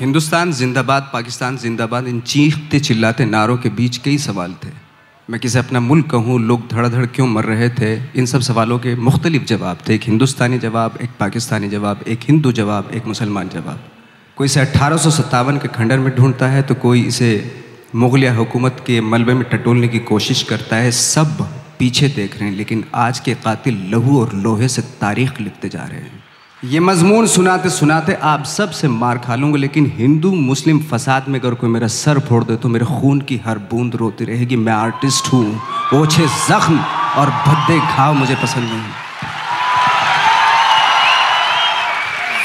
हिंदुस्तान, जिंदाबाद, पाकिस्तान, जिंदाबाद, इन चीखते चिल्लाते नारों के बीच कई सवाल थे। मैं किसे अपना मुल्क कहूँ, लोग धड़ाधड़ क्यों मर रहे थे? इन सब सवालों के मुख्तलिफ़ जवाब थे। एक हिंदुस्तानी जवाब, एक पाकिस्तानी जवाब, एक हिंदू जवाब, एक मुसलमान जवाब। कोई इसे अट्ठारह के खंडर में ढूंढता है तो कोई इसे मुगलिया हुकूमत के मलबे में टटोलने की कोशिश करता है। सब पीछे देख रहे हैं, लेकिन आज के कातिल लहू और लोहे से तारीख लिखते जा रहे हैं। ये मजमून सुनाते सुनाते आप सबसे मार खा लूँगा, लेकिन हिंदू मुस्लिम फसाद में अगर कोई मेरा सर फोड़ दे तो मेरे खून की हर बूंद रोती रहेगी। मैं आर्टिस्ट हूँ, ओछे जख्म और भद्दे घाव मुझे पसंद नहीं।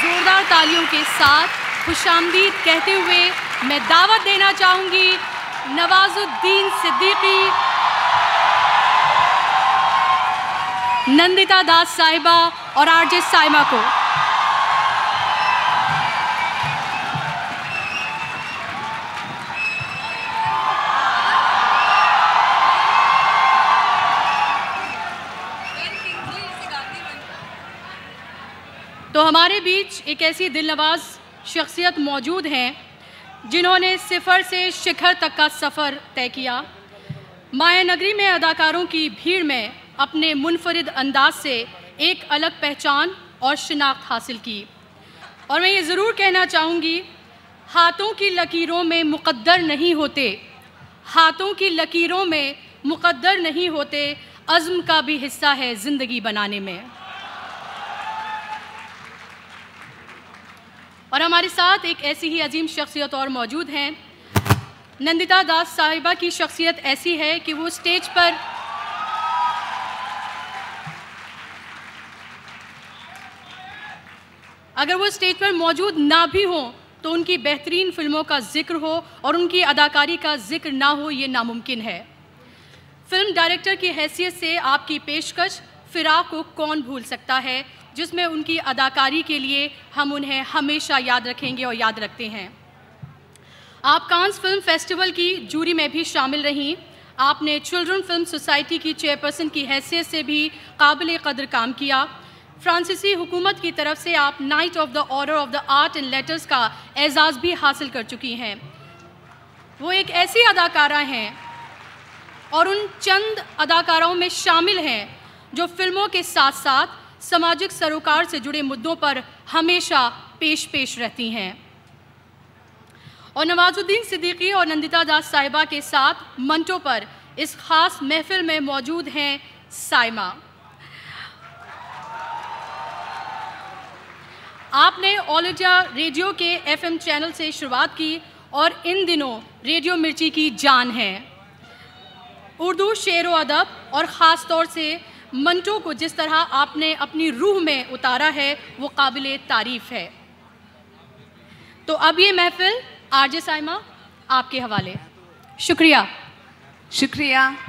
जोरदार तालियों के साथ खुशामदीद कहते हुए मैं दावत देना चाहूँगी नवाजुद्दीन सिद्दीकी, नंदिता दास साहिबा और आरजे साइमा को। हमारे बीच एक ऐसी दिल नवाज़ शख्सियत मौजूद हैं, जिन्होंने सिफर से शिखर तक का सफ़र तय किया। माया नगरी में अदाकारों की भीड़ में अपने मुनफरद अंदाज से एक अलग पहचान और शिनाख्त हासिल की। और मैं ये ज़रूर कहना चाहूँगी, हाथों की लकीरों में मुक़द्दर नहीं होते, हाथों की लकीरों में मुक़द्दर नहीं होते, अज़्म का भी हिस्सा है ज़िंदगी बनाने में। और हमारे साथ एक ऐसी ही अजीम शख्सियत और मौजूद हैं। नंदिता दास साहिबा की शख्सियत ऐसी है कि वो स्टेज पर अगर वो स्टेज पर मौजूद ना भी हों तो उनकी बेहतरीन फ़िल्मों का ज़िक्र हो और उनकी अदाकारी का ज़िक्र ना हो, ये नामुमकिन है। फ़िल्म डायरेक्टर की हैसियत से आपकी पेशकश फ़िराक को कौन भूल सकता है? जिसमें उनकी अदाकारी के लिए हम उन्हें हमेशा याद रखेंगे और याद रखते हैं। आप कांस फ़िल्म फेस्टिवल की जूरी में भी शामिल रहीं। आपने चिल्ड्रन फ़िल्म सोसाइटी की चेयरपर्सन की हैसियत से भी काबिल कदर काम किया। फ्रांसीसी हुकूमत की तरफ़ से आप knight of the order of the art and letters का एजाज़ भी हासिल कर चुकी हैं। वो एक ऐसी अदाकारा हैं और उन चंद अदाकाराओं में शामिल हैं जो फ़िल्मों के साथ साथ सामाजिक सरोकार से जुड़े मुद्दों पर हमेशा पेश पेश रहती हैं। और नवाजुद्दीन सिद्दीकी और नंदिता दास साहिबा के साथ मंचों पर इस खास महफिल में मौजूद हैं साइमा। आपने ऑल इंडिया रेडियो के एफएम चैनल से शुरुआत की और इन दिनों रेडियो मिर्ची की जान है। उर्दू शेर व अदब और ख़ास तौर से मंटो को जिस तरह आपने अपनी रूह में उतारा है, वो काबिल तारीफ़ है। तो अब ये महफिल आरजे साइमा आपके हवाले। शुक्रिया। शुक्रिया।